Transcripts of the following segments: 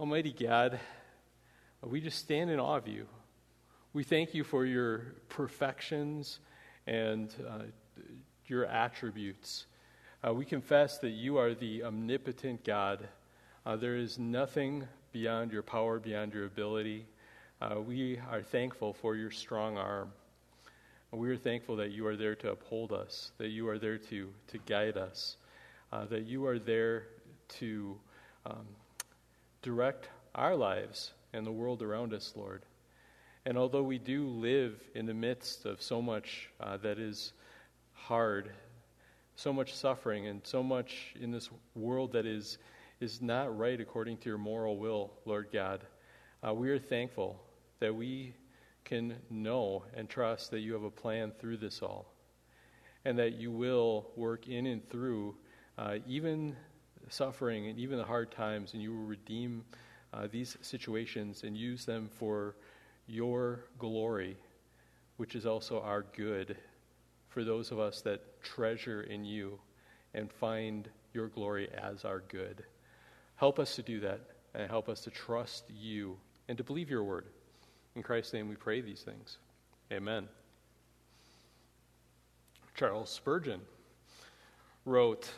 Almighty God, we just stand in awe of you. We thank you for your perfections and uh, your attributes. Uh, we confess that you are the omnipotent God. Uh, there is nothing beyond your power, beyond your ability. Uh, we are thankful for your strong arm. We are thankful that you are there to uphold us, that you are there to, to guide us, uh, that you are there to um, direct our lives and the world around us, Lord. And although we do live in the midst of so much uh, that is hard, so much suffering, and so much in this world that is, is not right according to your moral will, Lord God, uh, we are thankful that we can know and trust that you have a plan through this all, and that you will work in and through uh, even suffering and even the hard times, and you will redeem uh, these situations and use them for your glory, which is also our good for those of us that treasure in you and find your glory as our good. Help us to do that and help us to trust you and to believe your word. In Christ's name we pray these things. Amen. Charles Spurgeon wrote,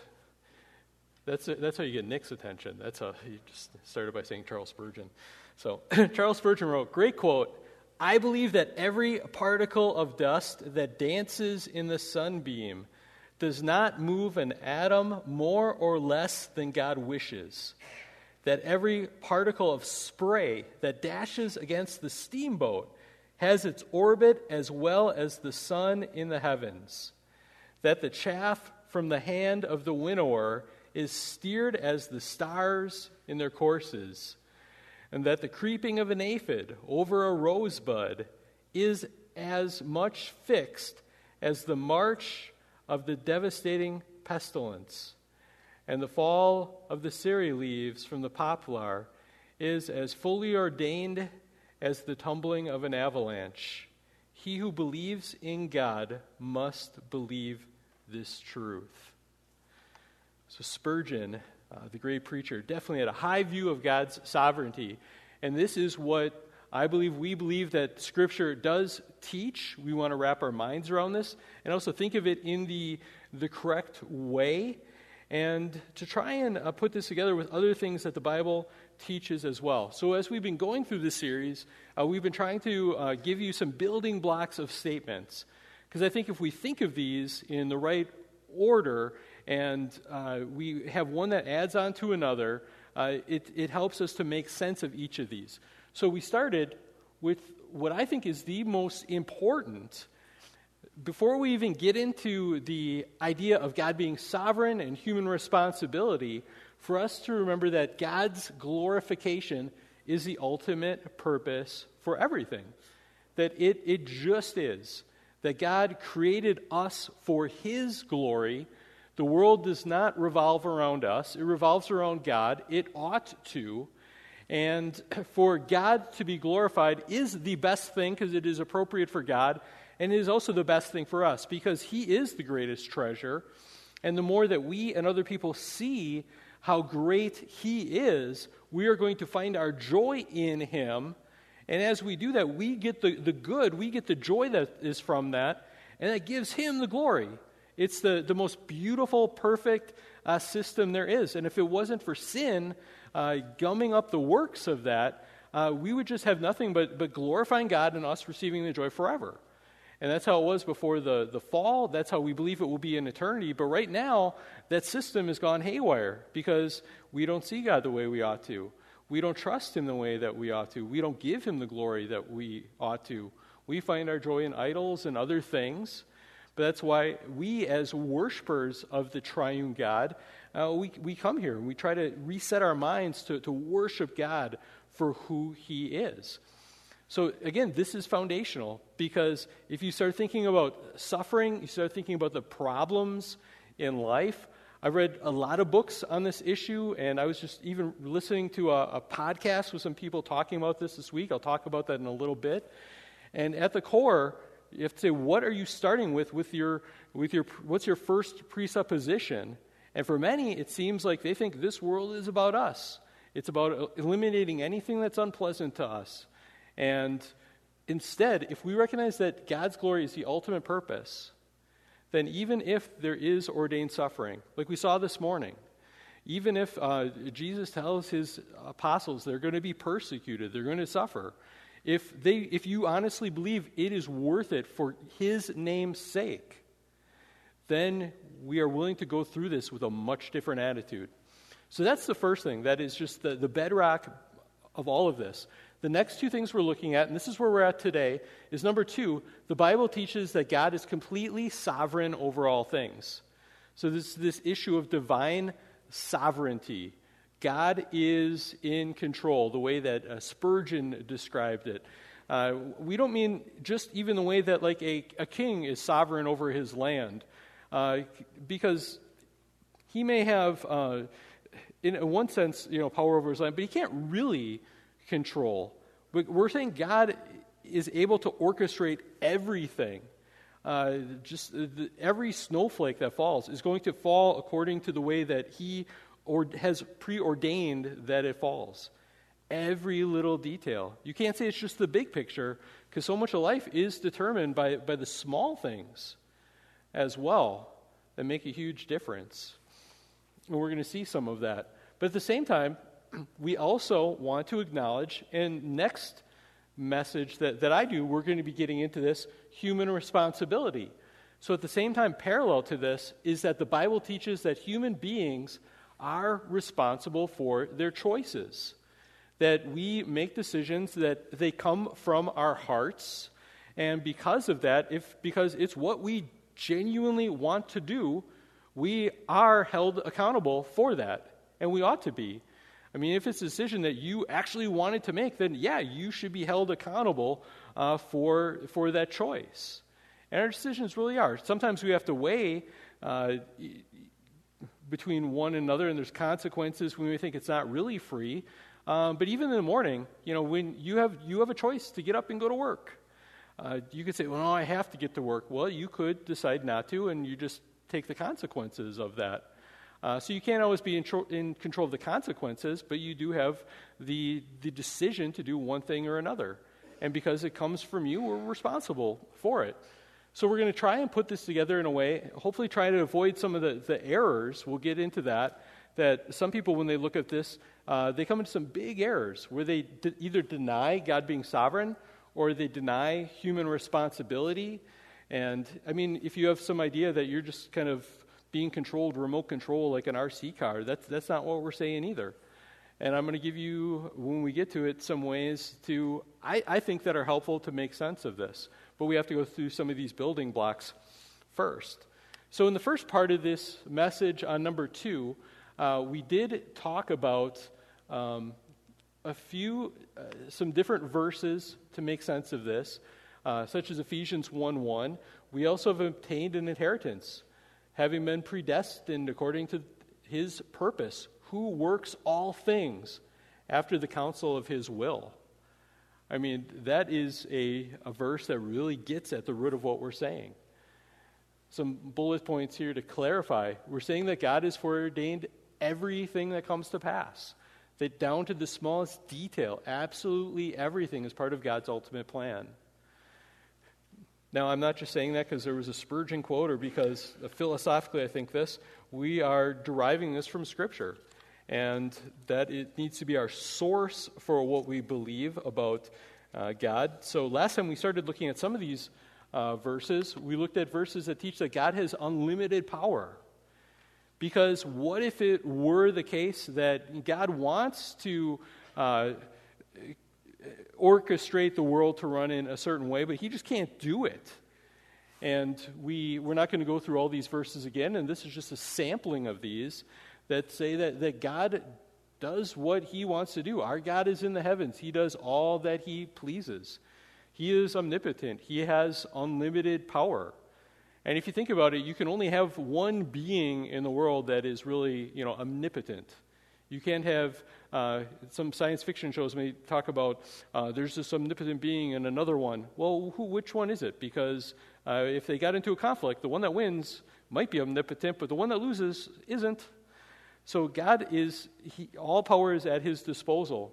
that's, that's how you get Nick's attention. That's how he just started by saying Charles Spurgeon. So, Charles Spurgeon wrote, great quote I believe that every particle of dust that dances in the sunbeam does not move an atom more or less than God wishes. That every particle of spray that dashes against the steamboat has its orbit as well as the sun in the heavens. That the chaff from the hand of the winnower is steered as the stars in their courses and that the creeping of an aphid over a rosebud is as much fixed as the march of the devastating pestilence, and the fall of the sere leaves from the poplar is as fully ordained as the tumbling of an avalanche. He who believes in God must believe this truth. So, Spurgeon uh, the great preacher, definitely had a high view of God's sovereignty. And this is what I believe we believe that Scripture does teach. We want to wrap our minds around this and also think of it in the, the correct way and to try and uh, put this together with other things that the Bible teaches as well. So, as we've been going through this series, uh, we've been trying to uh, give you some building blocks of statements. Because I think if we think of these in the right order, and uh, we have one that adds on to another, uh, it, it helps us to make sense of each of these. So we started with what I think is the most important. Before we even get into the idea of God being sovereign and human responsibility, for us to remember that God's glorification is the ultimate purpose for everything. That it, it just is. That God created us for His glory the world does not revolve around us, it revolves around God. It ought to. And for God to be glorified is the best thing because it is appropriate for God, and it is also the best thing for us because He is the greatest treasure. And the more that we and other people see how great He is, we are going to find our joy in Him. And as we do that, we get the, the good, we get the joy that is from that, and that gives Him the glory. It's the, the most beautiful, perfect uh, system there is. And if it wasn't for sin uh, gumming up the works of that, uh, we would just have nothing but, but glorifying God and us receiving the joy forever. And that's how it was before the, the fall. That's how we believe it will be in eternity. But right now, that system has gone haywire because we don't see God the way we ought to. We don't trust Him the way that we ought to. We don't give Him the glory that we ought to. We find our joy in idols and other things. But that's why we, as worshipers of the triune God, uh, we, we come here and we try to reset our minds to, to worship God for who He is. So, again, this is foundational because if you start thinking about suffering, you start thinking about the problems in life. I read a lot of books on this issue, and I was just even listening to a, a podcast with some people talking about this this week. I'll talk about that in a little bit. And at the core, you have to say, what are you starting with with your, with your, what's your first presupposition? And for many, it seems like they think this world is about us. It's about eliminating anything that's unpleasant to us. And instead, if we recognize that God's glory is the ultimate purpose, then even if there is ordained suffering, like we saw this morning, even if uh, Jesus tells his apostles they're going to be persecuted, they're going to suffer, if, they, if you honestly believe it is worth it for his name's sake, then we are willing to go through this with a much different attitude. So that's the first thing. That is just the, the bedrock of all of this. The next two things we're looking at, and this is where we're at today, is number two, the Bible teaches that God is completely sovereign over all things. So this this issue of divine sovereignty. God is in control, the way that uh, Spurgeon described it. Uh, we don't mean just even the way that like a, a king is sovereign over his land, uh, because he may have uh, in one sense, you know, power over his land, but he can't really control. But we're saying God is able to orchestrate everything. Uh, just the, every snowflake that falls is going to fall according to the way that he or has preordained that it falls. Every little detail. You can't say it's just the big picture because so much of life is determined by, by the small things as well that make a huge difference. And we're going to see some of that. But at the same time, we also want to acknowledge, and next message that, that I do, we're going to be getting into this human responsibility. So, at the same time, parallel to this is that the Bible teaches that human beings are responsible for their choices. That we make decisions that they come from our hearts, and because of that, if because it's what we genuinely want to do, we are held accountable for that, and we ought to be. I mean, if it's a decision that you actually wanted to make, then yeah, you should be held accountable uh, for, for that choice. And our decisions really are. Sometimes we have to weigh uh, between one and another, and there's consequences when we think it's not really free. Um, but even in the morning, you know, when you have, you have a choice to get up and go to work. Uh, you could say, well, no, I have to get to work. Well, you could decide not to, and you just take the consequences of that. Uh, so you can't always be in, in, control of the consequences, but you do have the, the decision to do one thing or another. And because it comes from you, we're responsible for it. So we're going to try and put this together in a way, hopefully try to avoid some of the, the errors. We'll get into that. That some people, when they look at this, uh, they come into some big errors where they d- either deny God being sovereign or they deny human responsibility. And I mean, if you have some idea that you're just kind of being controlled, remote control, like an RC car. That's, that's not what we're saying either. And I'm going to give you, when we get to it, some ways to, I, I think, that are helpful to make sense of this. But we have to go through some of these building blocks first. So, in the first part of this message on number two, uh, we did talk about um, a few, uh, some different verses to make sense of this, uh, such as Ephesians 1 1. We also have obtained an inheritance having been predestined according to his purpose, who works all things after the counsel of his will. I mean, that is a, a verse that really gets at the root of what we're saying. Some bullet points here to clarify. We're saying that God has foreordained everything that comes to pass, that down to the smallest detail, absolutely everything is part of God's ultimate plan. Now, I'm not just saying that because there was a Spurgeon quote or because uh, philosophically I think this. We are deriving this from Scripture, and that it needs to be our source for what we believe about uh, God. So, last time we started looking at some of these uh, verses, we looked at verses that teach that God has unlimited power. Because what if it were the case that God wants to uh, orchestrate the world to run in a certain way, but he just can't do it. And we, we're not going to go through all these verses again, and this is just a sampling of these that say that, that God does what he wants to do. Our God is in the heavens, he does all that he pleases. He is omnipotent, he has unlimited power. And if you think about it, you can only have one being in the world that is really, you know, omnipotent. You can't have uh, some science fiction shows may talk about uh, there's this omnipotent being and another one. Well, who, which one is it? Because uh, if they got into a conflict, the one that wins might be omnipotent, but the one that loses isn't. So God is, he, all power is at his disposal.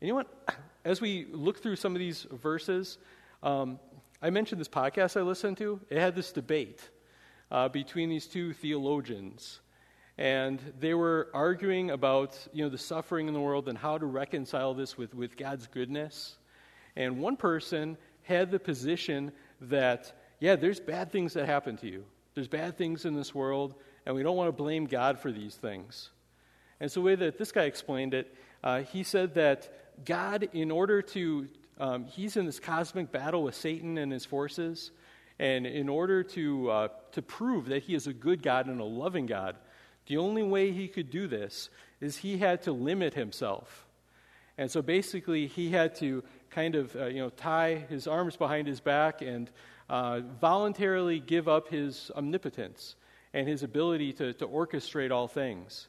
And you know what? As we look through some of these verses, um, I mentioned this podcast I listened to. It had this debate uh, between these two theologians. And they were arguing about you know, the suffering in the world and how to reconcile this with, with God's goodness. And one person had the position that, yeah, there's bad things that happen to you. There's bad things in this world, and we don't want to blame God for these things. And so, the way that this guy explained it, uh, he said that God, in order to, um, he's in this cosmic battle with Satan and his forces, and in order to, uh, to prove that he is a good God and a loving God, the only way he could do this is he had to limit himself. And so basically, he had to kind of uh, you know, tie his arms behind his back and uh, voluntarily give up his omnipotence and his ability to, to orchestrate all things.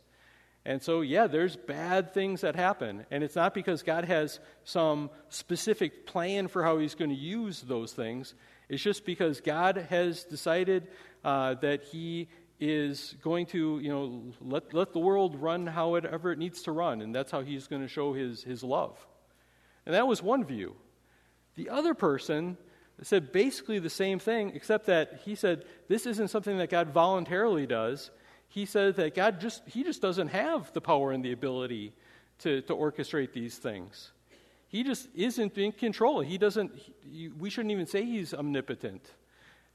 And so, yeah, there's bad things that happen. And it's not because God has some specific plan for how he's going to use those things. It's just because God has decided uh, that he is going to, you know, let, let the world run however it needs to run. And that's how he's going to show his, his love. And that was one view. The other person said basically the same thing, except that he said this isn't something that God voluntarily does. He said that God just he just doesn't have the power and the ability to, to orchestrate these things. He just isn't in control. He doesn't. He, we shouldn't even say he's omnipotent.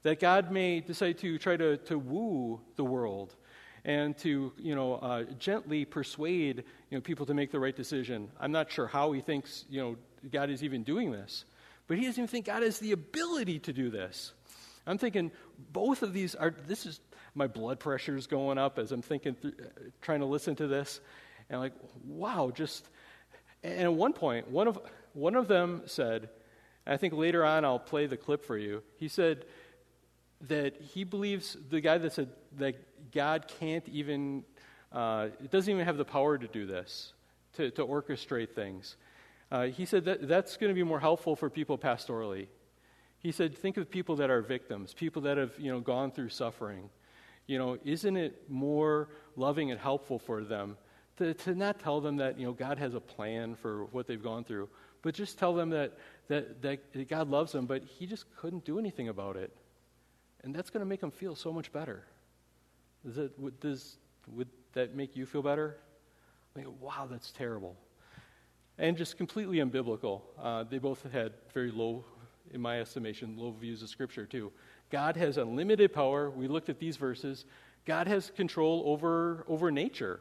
That God may decide to try to, to woo the world and to you know uh, gently persuade you know people to make the right decision. I'm not sure how he thinks you know God is even doing this, but he doesn't even think God has the ability to do this. I'm thinking both of these are. This is my blood pressure is going up as I'm thinking, through, uh, trying to listen to this, and like, wow, just. And at one point, one of one of them said, I think later on I'll play the clip for you. He said that he believes the guy that said that God can't even, uh, it doesn't even have the power to do this, to, to orchestrate things. Uh, he said that that's going to be more helpful for people pastorally. He said, think of people that are victims, people that have you know, gone through suffering. You know, isn't it more loving and helpful for them to, to not tell them that you know, God has a plan for what they've gone through, but just tell them that, that, that God loves them, but He just couldn't do anything about it. And that's going to make them feel so much better. Is it, would, does, would that make you feel better? Like, wow, that's terrible. And just completely unbiblical. Uh, they both had very low, in my estimation, low views of Scripture, too. God has unlimited power. We looked at these verses. God has control over, over nature.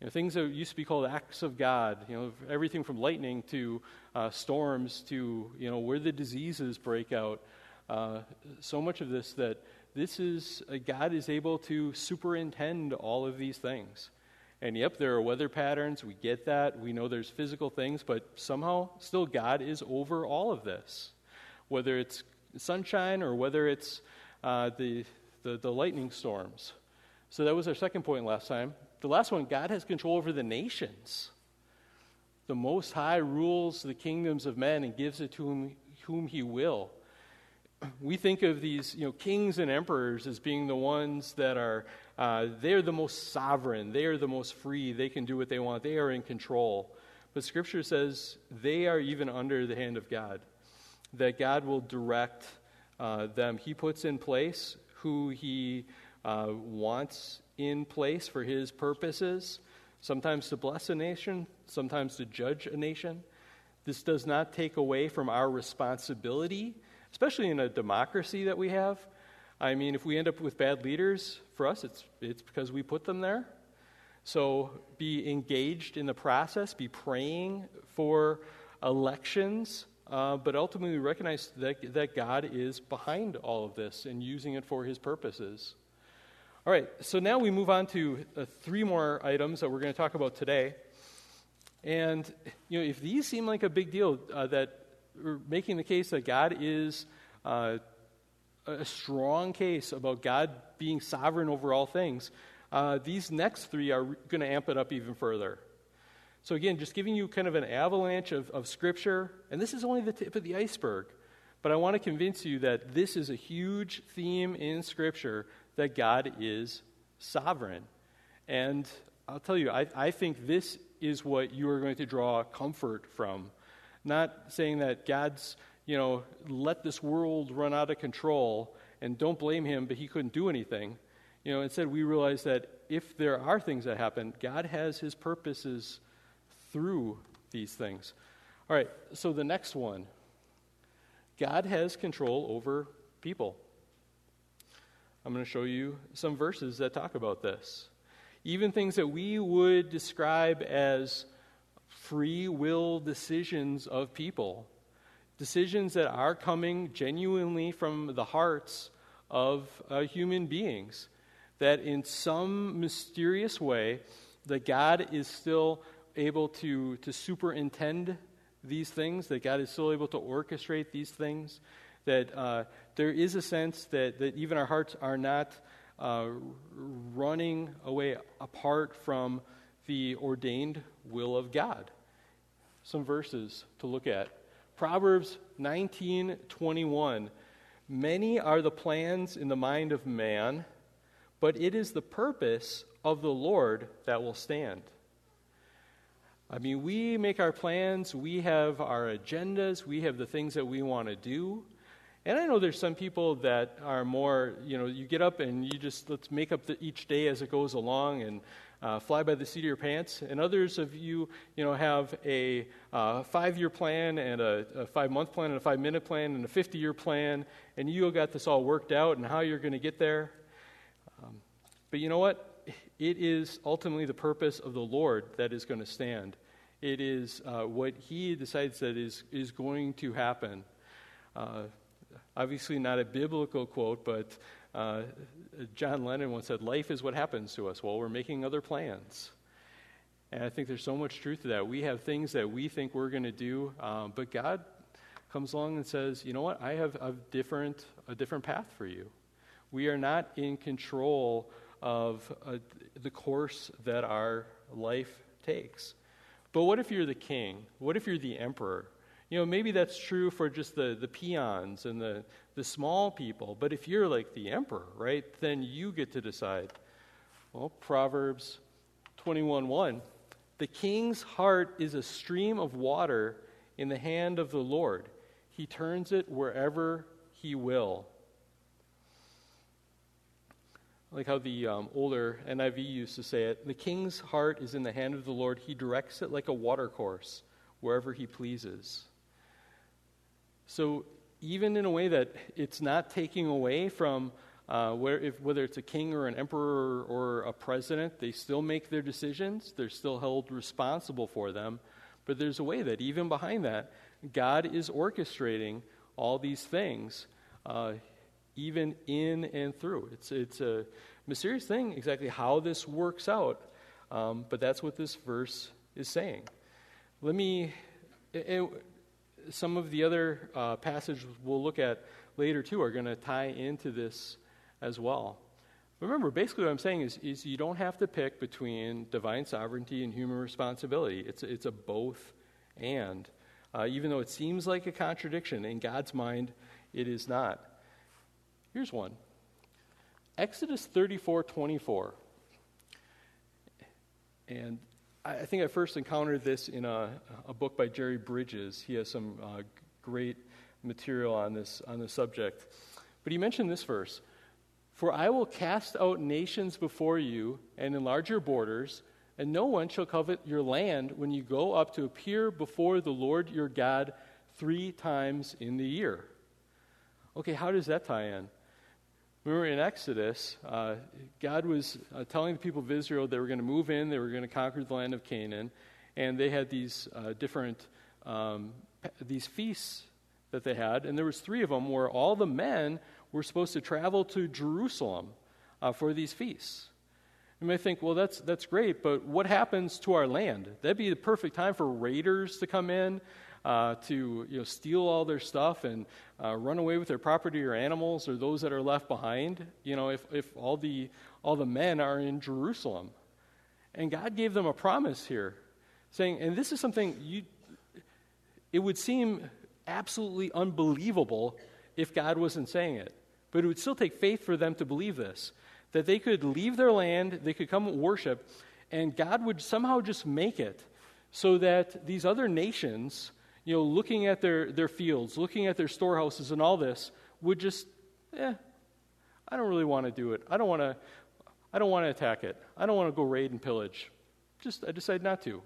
You know, things that used to be called acts of God, you know, everything from lightning to uh, storms to, you know, where the diseases break out. Uh, so much of this that this is, uh, God is able to superintend all of these things. And yep, there are weather patterns. We get that. We know there's physical things, but somehow still God is over all of this. Whether it's sunshine or whether it's uh, the, the, the lightning storms. So that was our second point last time. The last one God has control over the nations. The Most High rules the kingdoms of men and gives it to whom, whom He will we think of these you know, kings and emperors as being the ones that are, uh, they're the most sovereign, they are the most free, they can do what they want, they are in control. But Scripture says they are even under the hand of God, that God will direct uh, them. He puts in place who He uh, wants in place for His purposes, sometimes to bless a nation, sometimes to judge a nation. This does not take away from our responsibility especially in a democracy that we have. I mean, if we end up with bad leaders, for us, it's, it's because we put them there. So be engaged in the process, be praying for elections, uh, but ultimately recognize that, that God is behind all of this and using it for his purposes. All right, so now we move on to uh, three more items that we're going to talk about today. And, you know, if these seem like a big deal, uh, that making the case that God is uh, a strong case about God being sovereign over all things, uh, these next three are going to amp it up even further. So, again, just giving you kind of an avalanche of, of Scripture, and this is only the tip of the iceberg. But I want to convince you that this is a huge theme in Scripture that God is sovereign. And I'll tell you, I, I think this is what you are going to draw comfort from. Not saying that God's, you know, let this world run out of control and don't blame him, but he couldn't do anything. You know, instead, we realize that if there are things that happen, God has his purposes through these things. All right, so the next one God has control over people. I'm going to show you some verses that talk about this. Even things that we would describe as free will decisions of people, decisions that are coming genuinely from the hearts of uh, human beings, that in some mysterious way, that God is still able to, to superintend these things, that God is still able to orchestrate these things, that uh, there is a sense that, that even our hearts are not uh, running away apart from the ordained will of God. Some verses to look at. Proverbs 19:21 Many are the plans in the mind of man, but it is the purpose of the Lord that will stand. I mean, we make our plans, we have our agendas, we have the things that we want to do. And I know there's some people that are more, you know, you get up and you just let's make up the, each day as it goes along and uh, fly by the seat of your pants. And others of you, you know, have a uh, five-year plan and a, a five-month plan and a five-minute plan and a 50-year plan, and you got this all worked out and how you're going to get there. Um, but you know what? It is ultimately the purpose of the Lord that is going to stand. It is uh, what He decides that is is going to happen. Uh, Obviously, not a biblical quote, but uh, John Lennon once said, Life is what happens to us while we're making other plans. And I think there's so much truth to that. We have things that we think we're going to do, um, but God comes along and says, You know what? I have a different, a different path for you. We are not in control of uh, the course that our life takes. But what if you're the king? What if you're the emperor? You know, maybe that's true for just the, the peons and the, the small people, but if you're like the emperor, right, then you get to decide. Well, Proverbs 21 1. The king's heart is a stream of water in the hand of the Lord. He turns it wherever he will. like how the um, older NIV used to say it the king's heart is in the hand of the Lord. He directs it like a watercourse wherever he pleases. So, even in a way that it's not taking away from uh, where if, whether it's a king or an emperor or a president, they still make their decisions. They're still held responsible for them. But there's a way that even behind that, God is orchestrating all these things, uh, even in and through. It's, it's a mysterious thing exactly how this works out, um, but that's what this verse is saying. Let me. Some of the other uh, passages we'll look at later too are going to tie into this as well. Remember, basically, what I'm saying is, is you don't have to pick between divine sovereignty and human responsibility. It's, it's a both and. Uh, even though it seems like a contradiction, in God's mind, it is not. Here's one Exodus 34 24. And I think I first encountered this in a, a book by Jerry Bridges. He has some uh, great material on this, on this subject. But he mentioned this verse For I will cast out nations before you and enlarge your borders, and no one shall covet your land when you go up to appear before the Lord your God three times in the year. Okay, how does that tie in? Remember in Exodus, uh, God was uh, telling the people of Israel they were going to move in, they were going to conquer the land of Canaan, and they had these uh, different um, these feasts that they had, and there was three of them where all the men were supposed to travel to Jerusalem uh, for these feasts. You may think, well, that's that's great, but what happens to our land? That'd be the perfect time for raiders to come in uh, to you know, steal all their stuff and uh, run away with their property or animals or those that are left behind, you know, if, if all, the, all the men are in Jerusalem. And God gave them a promise here, saying, and this is something you, it would seem absolutely unbelievable if God wasn't saying it. But it would still take faith for them to believe this that they could leave their land, they could come worship, and God would somehow just make it so that these other nations, you know, looking at their, their fields, looking at their storehouses and all this, would just, eh, I don't really want to do it. I don't want to, I don't want to attack it. I don't want to go raid and pillage. Just, I decide not to.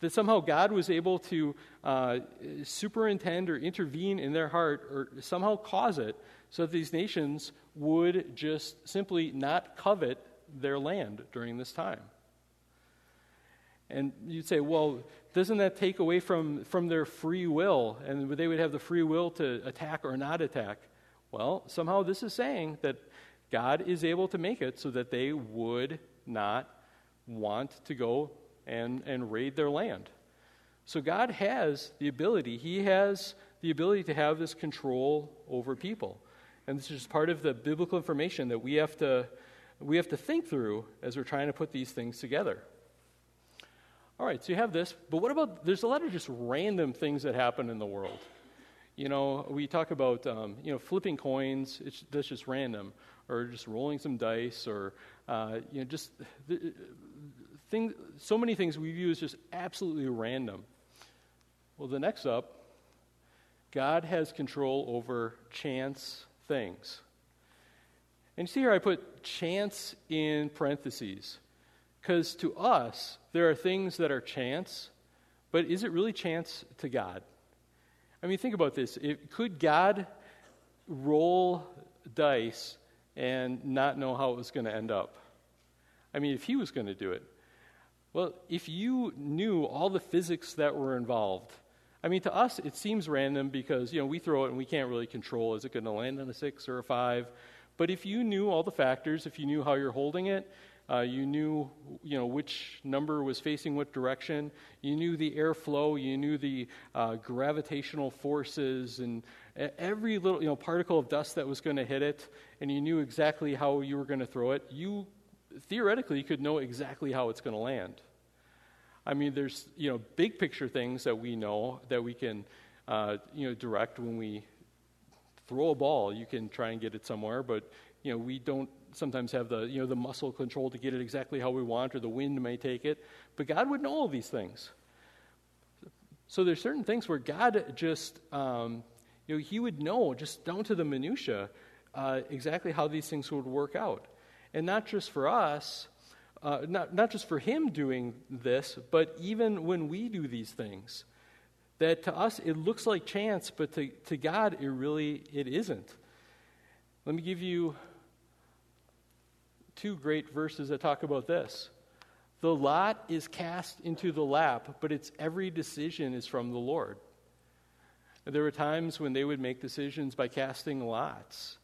That somehow God was able to uh, superintend or intervene in their heart or somehow cause it so that these nations would just simply not covet their land during this time. And you'd say, well, doesn't that take away from, from their free will? And they would have the free will to attack or not attack. Well, somehow this is saying that God is able to make it so that they would not want to go and, and raid their land. So God has the ability, He has the ability to have this control over people. And this is part of the biblical information that we have to, we have to think through as we're trying to put these things together. All right, so you have this, but what about there's a lot of just random things that happen in the world. You know, we talk about um, you know flipping coins. It's that's just random, or just rolling some dice, or uh, you know just the, thing, so many things we view as just absolutely random. Well, the next up, God has control over chance things. And you see here I put chance in parentheses. Because to us, there are things that are chance, but is it really chance to God? I mean, think about this. It, could God roll dice and not know how it was going to end up? I mean, if He was going to do it, well, if you knew all the physics that were involved, I mean, to us, it seems random because, you know, we throw it and we can't really control is it going to land on a six or a five? But if you knew all the factors, if you knew how you're holding it, uh, you knew, you know, which number was facing what direction. You knew the airflow. You knew the uh, gravitational forces and every little, you know, particle of dust that was going to hit it. And you knew exactly how you were going to throw it. You theoretically you could know exactly how it's going to land. I mean, there's you know big picture things that we know that we can uh, you know direct when we throw a ball. You can try and get it somewhere, but you know we don't sometimes have the you know the muscle control to get it exactly how we want, or the wind may take it. But God would know all these things. So there's certain things where God just um, you know He would know just down to the minutia uh, exactly how these things would work out. And not just for us, uh, not, not just for him doing this, but even when we do these things. That to us it looks like chance, but to, to God it really it isn't. Let me give you two great verses that talk about this. The lot is cast into the lap, but its every decision is from the Lord. There were times when they would make decisions by casting lots.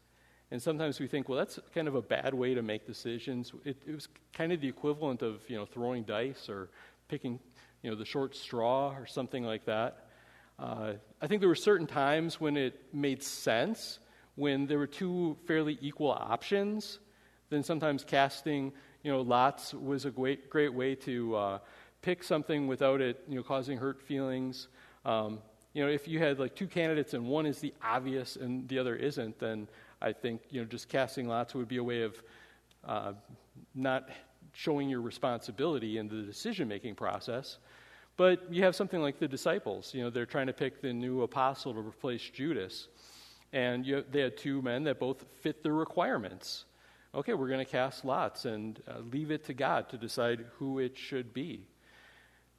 And sometimes we think, well, that's kind of a bad way to make decisions. It, it, was kind of the equivalent of, you know, throwing dice or picking, you know, the short straw or something like that. Uh, I think there were certain times when it made sense, when there were two fairly equal options. Then sometimes casting, you know, lots was a great, great way to uh, pick something without it, you know, causing hurt feelings. Um, you know, if you had like two candidates and one is the obvious and the other isn't, then I think you know just casting lots would be a way of uh, not showing your responsibility in the decision making process. But you have something like the disciples. You know, they're trying to pick the new apostle to replace Judas, and you, they had two men that both fit the requirements. Okay, we're going to cast lots and uh, leave it to God to decide who it should be.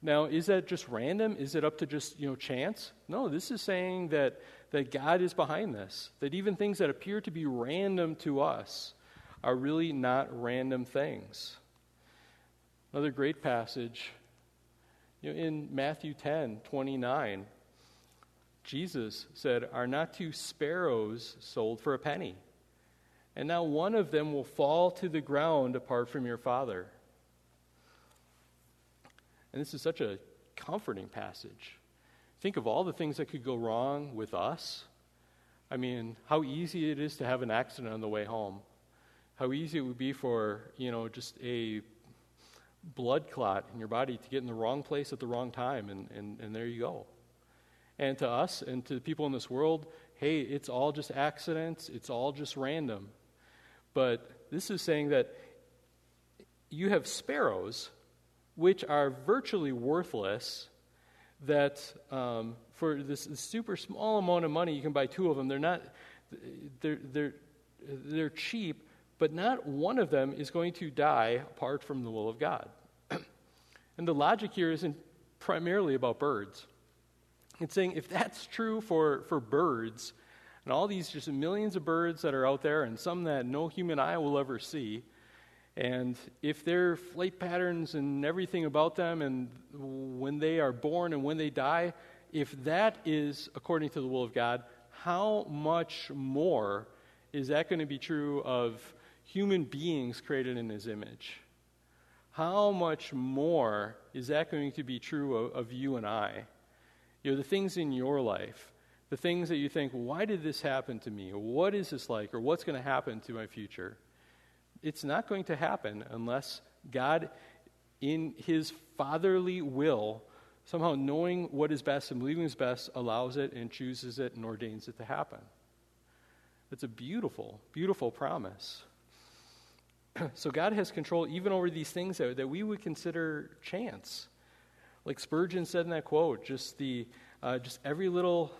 Now, is that just random? Is it up to just, you know, chance? No, this is saying that that God is behind this, that even things that appear to be random to us are really not random things. Another great passage you know, in Matthew 10 29, Jesus said, Are not two sparrows sold for a penny? And now one of them will fall to the ground apart from your Father. And this is such a comforting passage. Think of all the things that could go wrong with us. I mean, how easy it is to have an accident on the way home. How easy it would be for, you know, just a blood clot in your body to get in the wrong place at the wrong time, and, and, and there you go. And to us and to the people in this world, hey, it's all just accidents, it's all just random. But this is saying that you have sparrows, which are virtually worthless, that um, for this super small amount of money, you can buy two of them. They're not, they're, they're, they're cheap, but not one of them is going to die apart from the will of God. and the logic here isn't primarily about birds. It's saying if that's true for, for birds, and all these just millions of birds that are out there, and some that no human eye will ever see, and if their flight patterns and everything about them, and when they are born and when they die, if that is according to the will of God, how much more is that going to be true of human beings created in His image? How much more is that going to be true of, of you and I? You know, the things in your life, the things that you think, why did this happen to me? Or what is this like? Or what's going to happen to my future? It's not going to happen unless God, in His fatherly will, somehow knowing what is best and believing is best, allows it and chooses it and ordains it to happen. It's a beautiful, beautiful promise. so God has control even over these things that, that we would consider chance. Like Spurgeon said in that quote, just the uh, just every little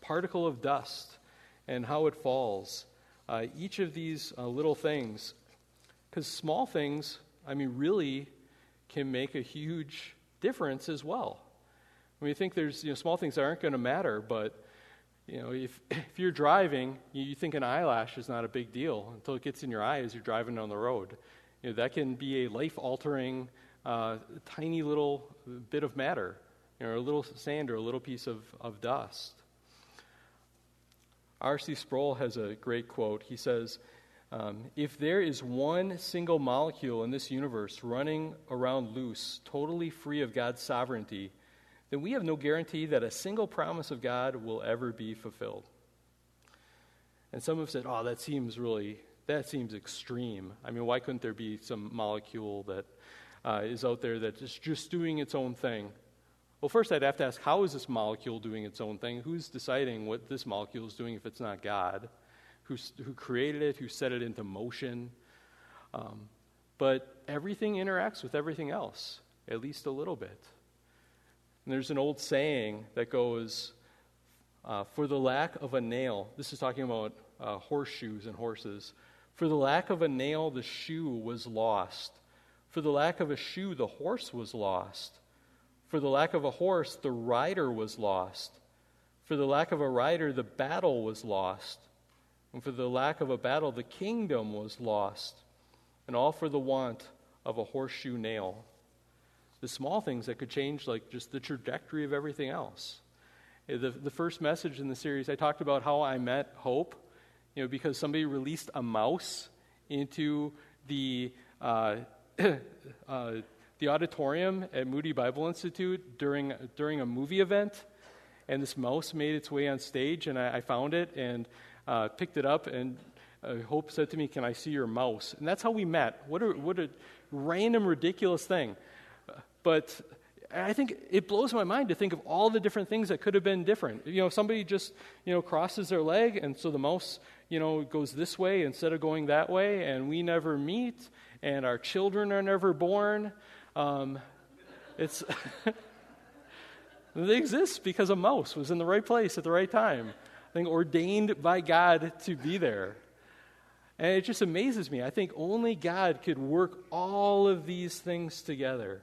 particle of dust and how it falls. Uh, each of these uh, little things, because small things, I mean, really can make a huge difference as well. I mean, you think there's you know, small things that aren't going to matter, but you know, if, if you're driving, you think an eyelash is not a big deal until it gets in your eye as you're driving down the road. You know, that can be a life altering, uh, tiny little bit of matter, you know, a little sand or a little piece of, of dust. R.C. Sproul has a great quote. He says, um, If there is one single molecule in this universe running around loose, totally free of God's sovereignty, then we have no guarantee that a single promise of God will ever be fulfilled. And some have said, oh, that seems really, that seems extreme. I mean, why couldn't there be some molecule that uh, is out there that is just doing its own thing? Well, first I'd have to ask, how is this molecule doing its own thing? Who's deciding what this molecule is doing if it's not God? Who's, who created it? Who set it into motion? Um, but everything interacts with everything else, at least a little bit. And there's an old saying that goes, uh, for the lack of a nail, this is talking about uh, horseshoes and horses. For the lack of a nail, the shoe was lost. For the lack of a shoe, the horse was lost. For the lack of a horse, the rider was lost. For the lack of a rider, the battle was lost. And for the lack of a battle, the kingdom was lost. And all for the want of a horseshoe nail the small things that could change, like just the trajectory of everything else. Uh, the, the first message in the series, I talked about how I met Hope, you know, because somebody released a mouse into the, uh, uh, the auditorium at Moody Bible Institute during, during a movie event. And this mouse made its way on stage, and I, I found it and uh, picked it up. And uh, Hope said to me, Can I see your mouse? And that's how we met. What a, what a random, ridiculous thing. But I think it blows my mind to think of all the different things that could have been different. You know, somebody just, you know, crosses their leg, and so the mouse, you know, goes this way instead of going that way, and we never meet, and our children are never born. Um, it's. they exist because a mouse was in the right place at the right time. I think ordained by God to be there. And it just amazes me. I think only God could work all of these things together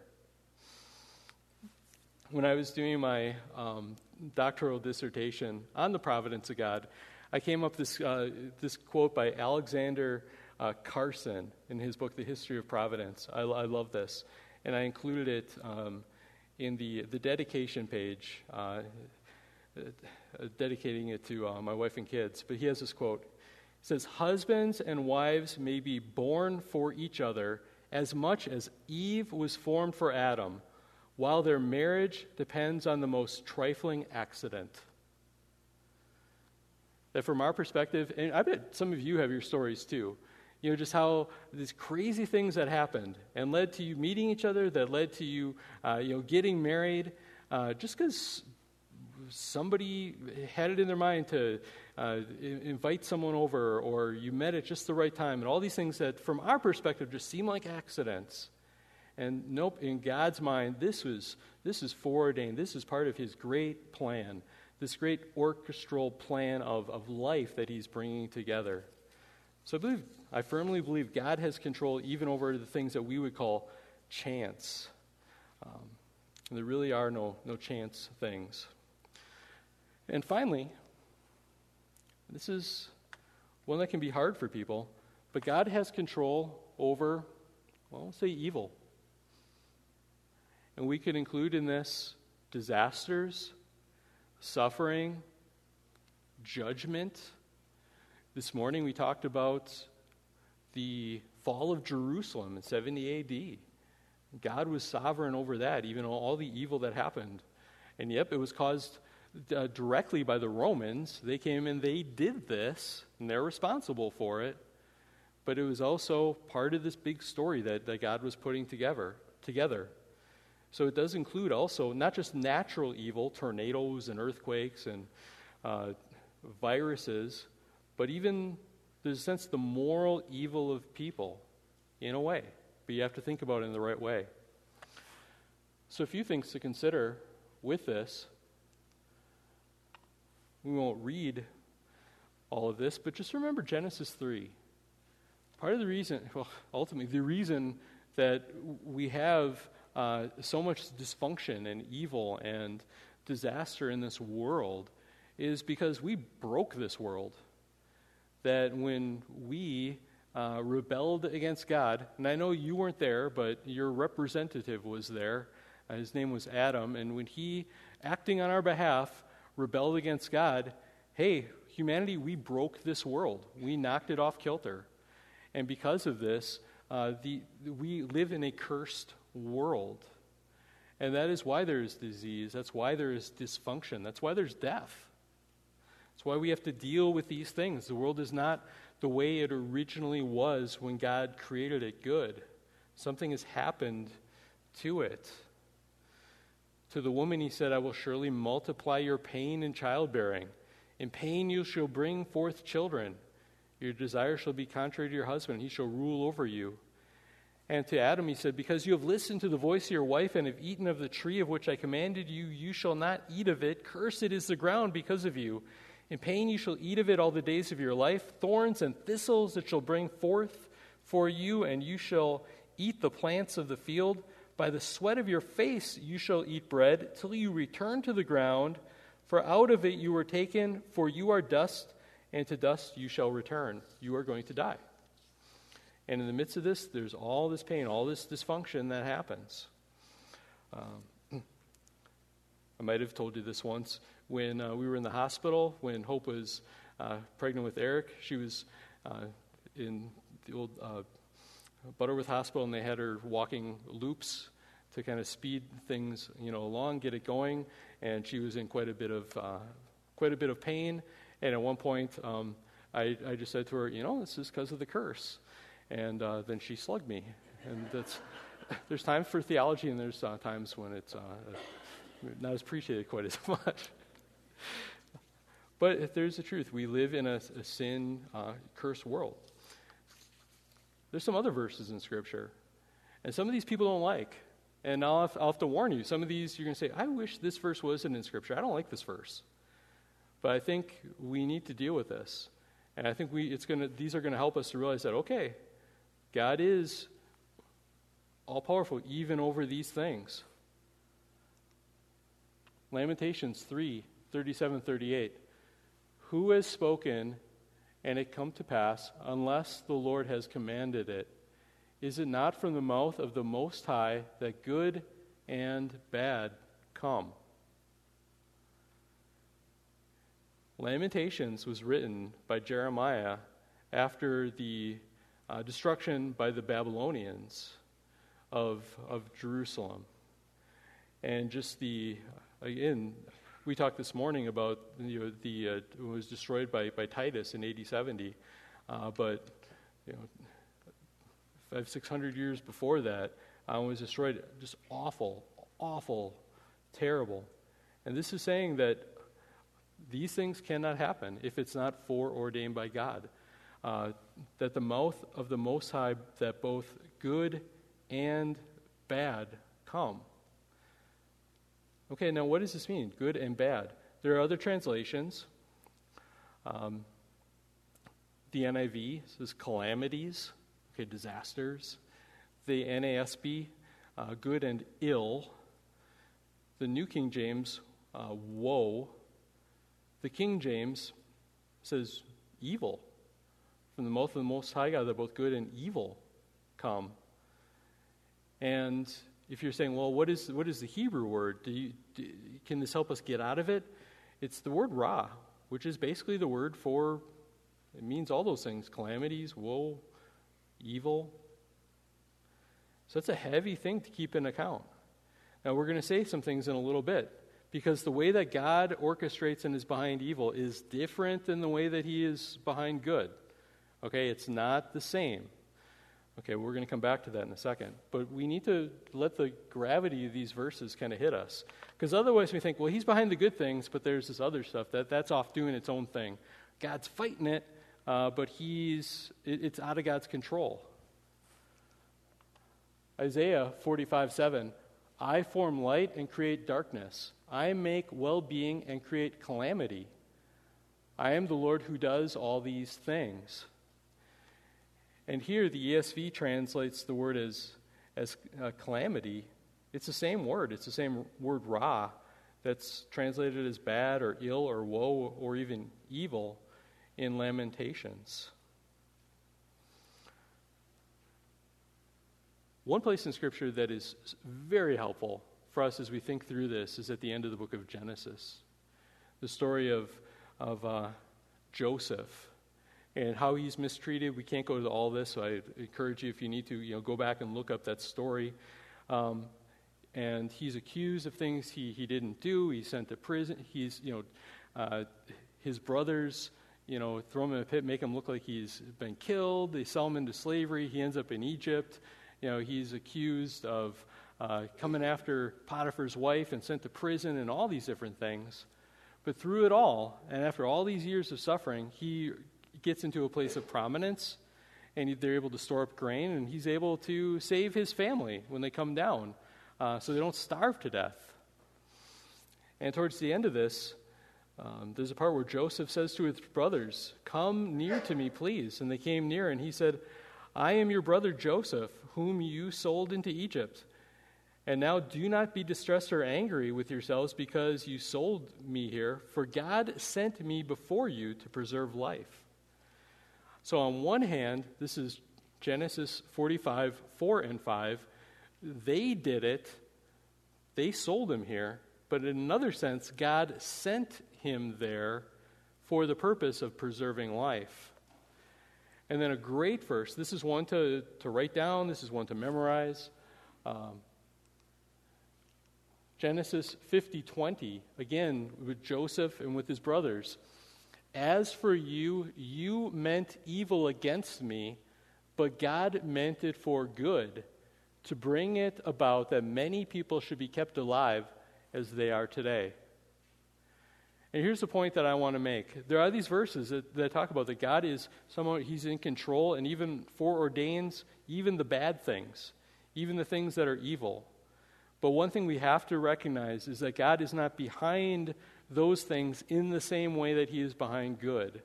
when I was doing my um, doctoral dissertation on the providence of God, I came up this uh, this quote by Alexander uh, Carson in his book, The History of Providence. I, I love this, and I included it um, in the the dedication page, uh, uh dedicating it to uh, my wife and kids. But he has this quote. It says, "Husbands and wives may be born for each other as much as Eve was formed for Adam." while their marriage depends on the most trifling accident. That, from our perspective, and I bet some of you have your stories too, you know, just how these crazy things that happened and led to you meeting each other, that led to you, uh, you know, getting married, uh, just because somebody had it in their mind to uh, invite someone over, or you met at just the right time, and all these things that, from our perspective, just seem like accidents. And nope, in God's mind, this was this is foreordained. This is part of His great plan, this great orchestral plan of, of life that He's bringing together. So I believe, I firmly believe God has control even over the things that we would call chance. Um, there really are no, no chance things. And finally, this is one that can be hard for people, but God has control over, well, say evil. And we could include in this disasters, suffering, judgment. This morning we talked about the fall of Jerusalem in 70 AD. God was sovereign over that, even all the evil that happened. And yep, it was caused uh, directly by the Romans. They came and they did this, and they're responsible for it. But it was also part of this big story that, that God was putting together. together. So it does include also not just natural evil, tornadoes and earthquakes and uh, viruses, but even there's a sense the moral evil of people in a way. But you have to think about it in the right way. So, a few things to consider with this. We won't read all of this, but just remember Genesis 3. Part of the reason, well, ultimately, the reason that we have uh, so much dysfunction and evil and disaster in this world is because we broke this world. That when we uh, rebelled against God, and I know you weren't there, but your representative was there. Uh, his name was Adam, and when he, acting on our behalf, rebelled against God, hey, humanity, we broke this world. We knocked it off kilter. And because of this, uh, the, we live in a cursed world. And that is why there is disease. That's why there is dysfunction. That's why there's death. That's why we have to deal with these things. The world is not the way it originally was when God created it good. Something has happened to it. To the woman, he said, I will surely multiply your pain in childbearing. In pain you shall bring forth children. Your desire shall be contrary to your husband. He shall rule over you. And to Adam he said, Because you have listened to the voice of your wife and have eaten of the tree of which I commanded you, you shall not eat of it. Cursed is the ground because of you. In pain you shall eat of it all the days of your life. Thorns and thistles it shall bring forth for you, and you shall eat the plants of the field. By the sweat of your face you shall eat bread, till you return to the ground. For out of it you were taken, for you are dust, and to dust you shall return. You are going to die. And in the midst of this, there's all this pain, all this dysfunction that happens. Um, I might have told you this once when uh, we were in the hospital, when Hope was uh, pregnant with Eric. She was uh, in the old uh, Butterworth Hospital, and they had her walking loops to kind of speed things, you know, along, get it going. And she was in quite a bit of uh, quite a bit of pain. And at one point, um, I, I just said to her, you know, this is because of the curse and then she slugged me. And that's, there's times for theology, and there's uh, times when it's uh, not appreciated quite as much. But there's the truth. We live in a, a sin uh, cursed world. There's some other verses in Scripture, and some of these people don't like. And I'll have, I'll have to warn you, some of these you're going to say, I wish this verse wasn't in Scripture. I don't like this verse. But I think we need to deal with this. And I think we, it's gonna, these are going to help us to realize that, okay, God is all powerful even over these things. Lamentations 3 37 38. Who has spoken and it come to pass unless the Lord has commanded it? Is it not from the mouth of the Most High that good and bad come? Lamentations was written by Jeremiah after the uh, destruction by the Babylonians of, of Jerusalem. And just the, again, we talked this morning about you know, the, uh, was destroyed by, by Titus in AD 70, uh, but you know, five, six hundred years before that, uh, was destroyed. Just awful, awful, terrible. And this is saying that these things cannot happen if it's not foreordained by God. Uh, that the mouth of the Most High, that both good and bad come. Okay, now what does this mean? Good and bad. There are other translations. Um, the NIV says calamities, okay, disasters. The NASB, uh, good and ill. The New King James, uh, woe. The King James says evil. From the mouth of the Most High God, that both good and evil come. And if you're saying, well, what is, what is the Hebrew word? Do you, can this help us get out of it? It's the word ra, which is basically the word for, it means all those things calamities, woe, evil. So it's a heavy thing to keep in account. Now, we're going to say some things in a little bit because the way that God orchestrates and is behind evil is different than the way that He is behind good. Okay, it's not the same. Okay, we're going to come back to that in a second. But we need to let the gravity of these verses kind of hit us. Because otherwise we think, well, he's behind the good things, but there's this other stuff that, that's off doing its own thing. God's fighting it, uh, but he's, it, it's out of God's control. Isaiah 45 7 I form light and create darkness. I make well being and create calamity. I am the Lord who does all these things. And here the ESV translates the word as, as uh, calamity. It's the same word, it's the same word ra that's translated as bad or ill or woe or even evil in Lamentations. One place in Scripture that is very helpful for us as we think through this is at the end of the book of Genesis. The story of, of uh, Joseph and how he's mistreated. We can't go to all this, so I encourage you, if you need to, you know, go back and look up that story. Um, and he's accused of things he, he didn't do. He's sent to prison. He's, you know, uh, his brothers, you know, throw him in a pit, make him look like he's been killed. They sell him into slavery. He ends up in Egypt. You know, he's accused of uh, coming after Potiphar's wife and sent to prison and all these different things. But through it all, and after all these years of suffering, he gets into a place of prominence and they're able to store up grain, and he's able to save his family when they come down uh, so they don't starve to death. And towards the end of this, um, there's a part where Joseph says to his brothers, Come near to me, please. And they came near, and he said, I am your brother Joseph, whom you sold into Egypt. And now do not be distressed or angry with yourselves because you sold me here, for God sent me before you to preserve life. So, on one hand, this is Genesis 45, 4 and 5. They did it, they sold him here, but in another sense, God sent him there for the purpose of preserving life. And then a great verse. This is one to, to write down, this is one to memorize. Um, Genesis 50 20, again, with Joseph and with his brothers. As for you, you meant evil against me, but God meant it for good, to bring it about that many people should be kept alive as they are today. And here's the point that I want to make. There are these verses that, that talk about that God is someone, He's in control and even foreordains even the bad things, even the things that are evil. But one thing we have to recognize is that God is not behind those things in the same way that He is behind good.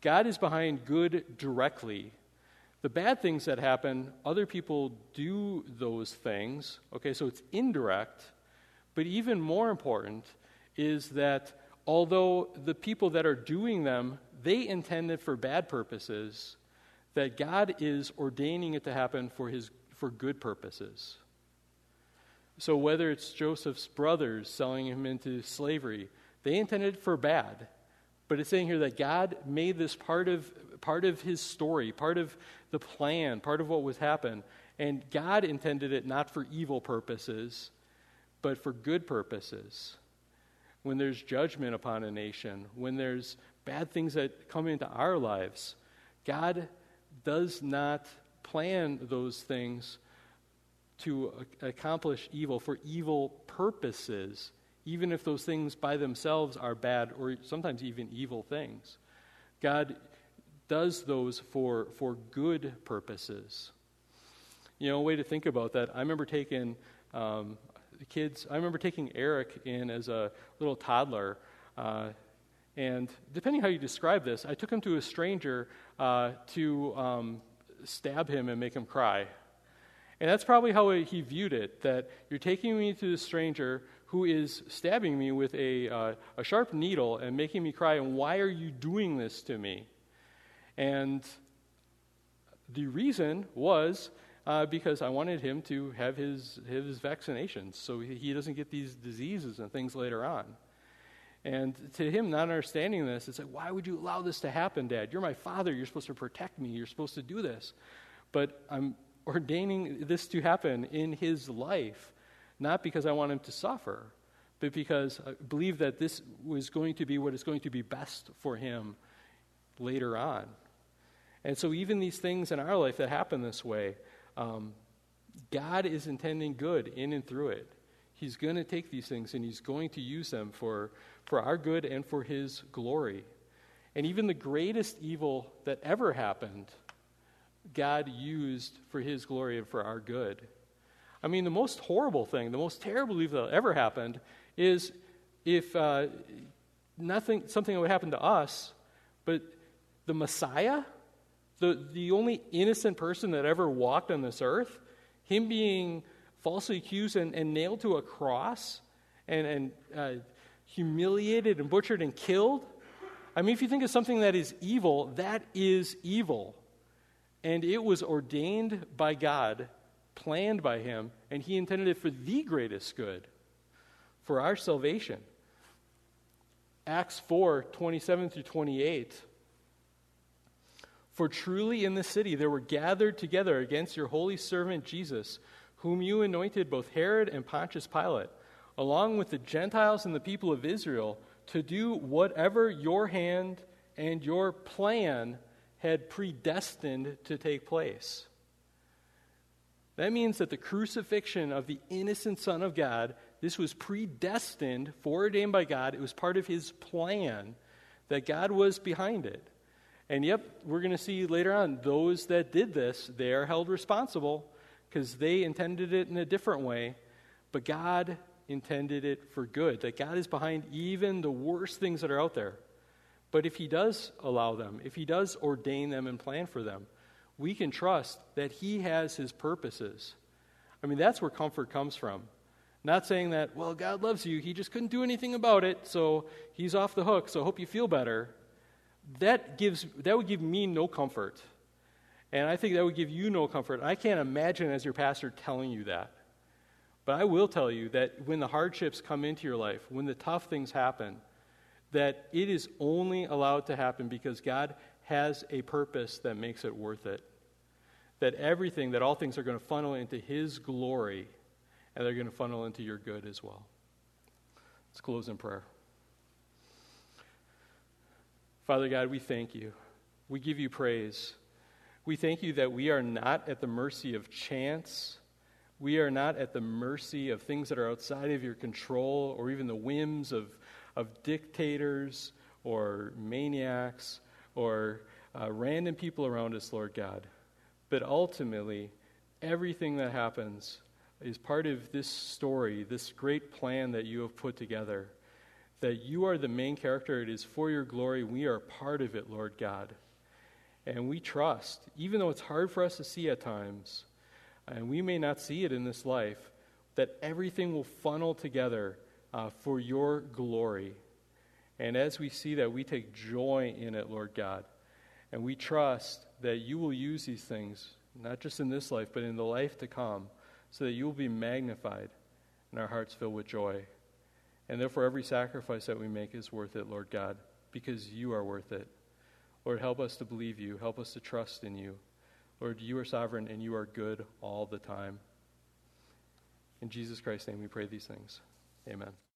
God is behind good directly. The bad things that happen, other people do those things. Okay, so it's indirect. But even more important is that although the people that are doing them, they intended for bad purposes, that God is ordaining it to happen for, his, for good purposes. So, whether it's Joseph's brothers selling him into slavery, they intended for bad. But it's saying here that God made this part of, part of his story, part of the plan, part of what was happening. And God intended it not for evil purposes, but for good purposes. When there's judgment upon a nation, when there's bad things that come into our lives, God does not plan those things to accomplish evil for evil purposes. even if those things by themselves are bad or sometimes even evil things. God does those for, for good purposes. You know, a way to think about that, I remember taking um, kids, I remember taking Eric in as a little toddler. Uh, and depending how you describe this, I took him to a stranger uh, to um, stab him and make him cry. And that's probably how he viewed it that you're taking me to the stranger who is stabbing me with a, uh, a sharp needle and making me cry, and why are you doing this to me? And the reason was uh, because I wanted him to have his, his vaccinations so he doesn't get these diseases and things later on. And to him, not understanding this, it's like, why would you allow this to happen, Dad? You're my father. You're supposed to protect me. You're supposed to do this. But I'm ordaining this to happen in his life, not because I want him to suffer, but because I believe that this was going to be what is going to be best for him later on. And so, even these things in our life that happen this way, um, God is intending good in and through it. He's going to take these things and he's going to use them for, for our good and for his glory. And even the greatest evil that ever happened, God used for his glory and for our good. I mean, the most horrible thing, the most terrible evil that ever happened is if uh, nothing, something that would happen to us, but the Messiah, the, the only innocent person that ever walked on this earth, him being falsely accused and, and nailed to a cross and, and uh, humiliated and butchered and killed. I mean, if you think of something that is evil, that is evil. And it was ordained by God, planned by Him, and He intended it for the greatest good, for our salvation. Acts 4 27 through 28 for truly in the city there were gathered together against your holy servant Jesus, whom you anointed both Herod and Pontius Pilate, along with the Gentiles and the people of Israel, to do whatever your hand and your plan had predestined to take place. That means that the crucifixion of the innocent Son of God, this was predestined, foreordained by God. It was part of his plan that God was behind it. And yep, we're going to see later on those that did this, they are held responsible because they intended it in a different way. But God intended it for good, that God is behind even the worst things that are out there. But if He does allow them, if He does ordain them and plan for them, we can trust that He has His purposes. I mean, that's where comfort comes from. Not saying that, well, God loves you, He just couldn't do anything about it, so He's off the hook, so I hope you feel better that, gives, that would give me no comfort. And I think that would give you no comfort. I can't imagine as your pastor telling you that. But I will tell you that when the hardships come into your life, when the tough things happen, that it is only allowed to happen because God has a purpose that makes it worth it. That everything, that all things are going to funnel into His glory, and they're going to funnel into your good as well. Let's close in prayer. Father God, we thank you. We give you praise. We thank you that we are not at the mercy of chance. We are not at the mercy of things that are outside of your control or even the whims of, of dictators or maniacs or uh, random people around us, Lord God. But ultimately, everything that happens is part of this story, this great plan that you have put together that you are the main character. It is for your glory. We are part of it, Lord God. And we trust, even though it's hard for us to see at times, and we may not see it in this life, that everything will funnel together uh, for your glory. And as we see that, we take joy in it, Lord God. And we trust that you will use these things, not just in this life, but in the life to come, so that you will be magnified and our hearts filled with joy. And therefore, every sacrifice that we make is worth it, Lord God, because you are worth it. Lord, help us to believe you. Help us to trust in you. Lord, you are sovereign and you are good all the time. In Jesus Christ's name we pray these things. Amen.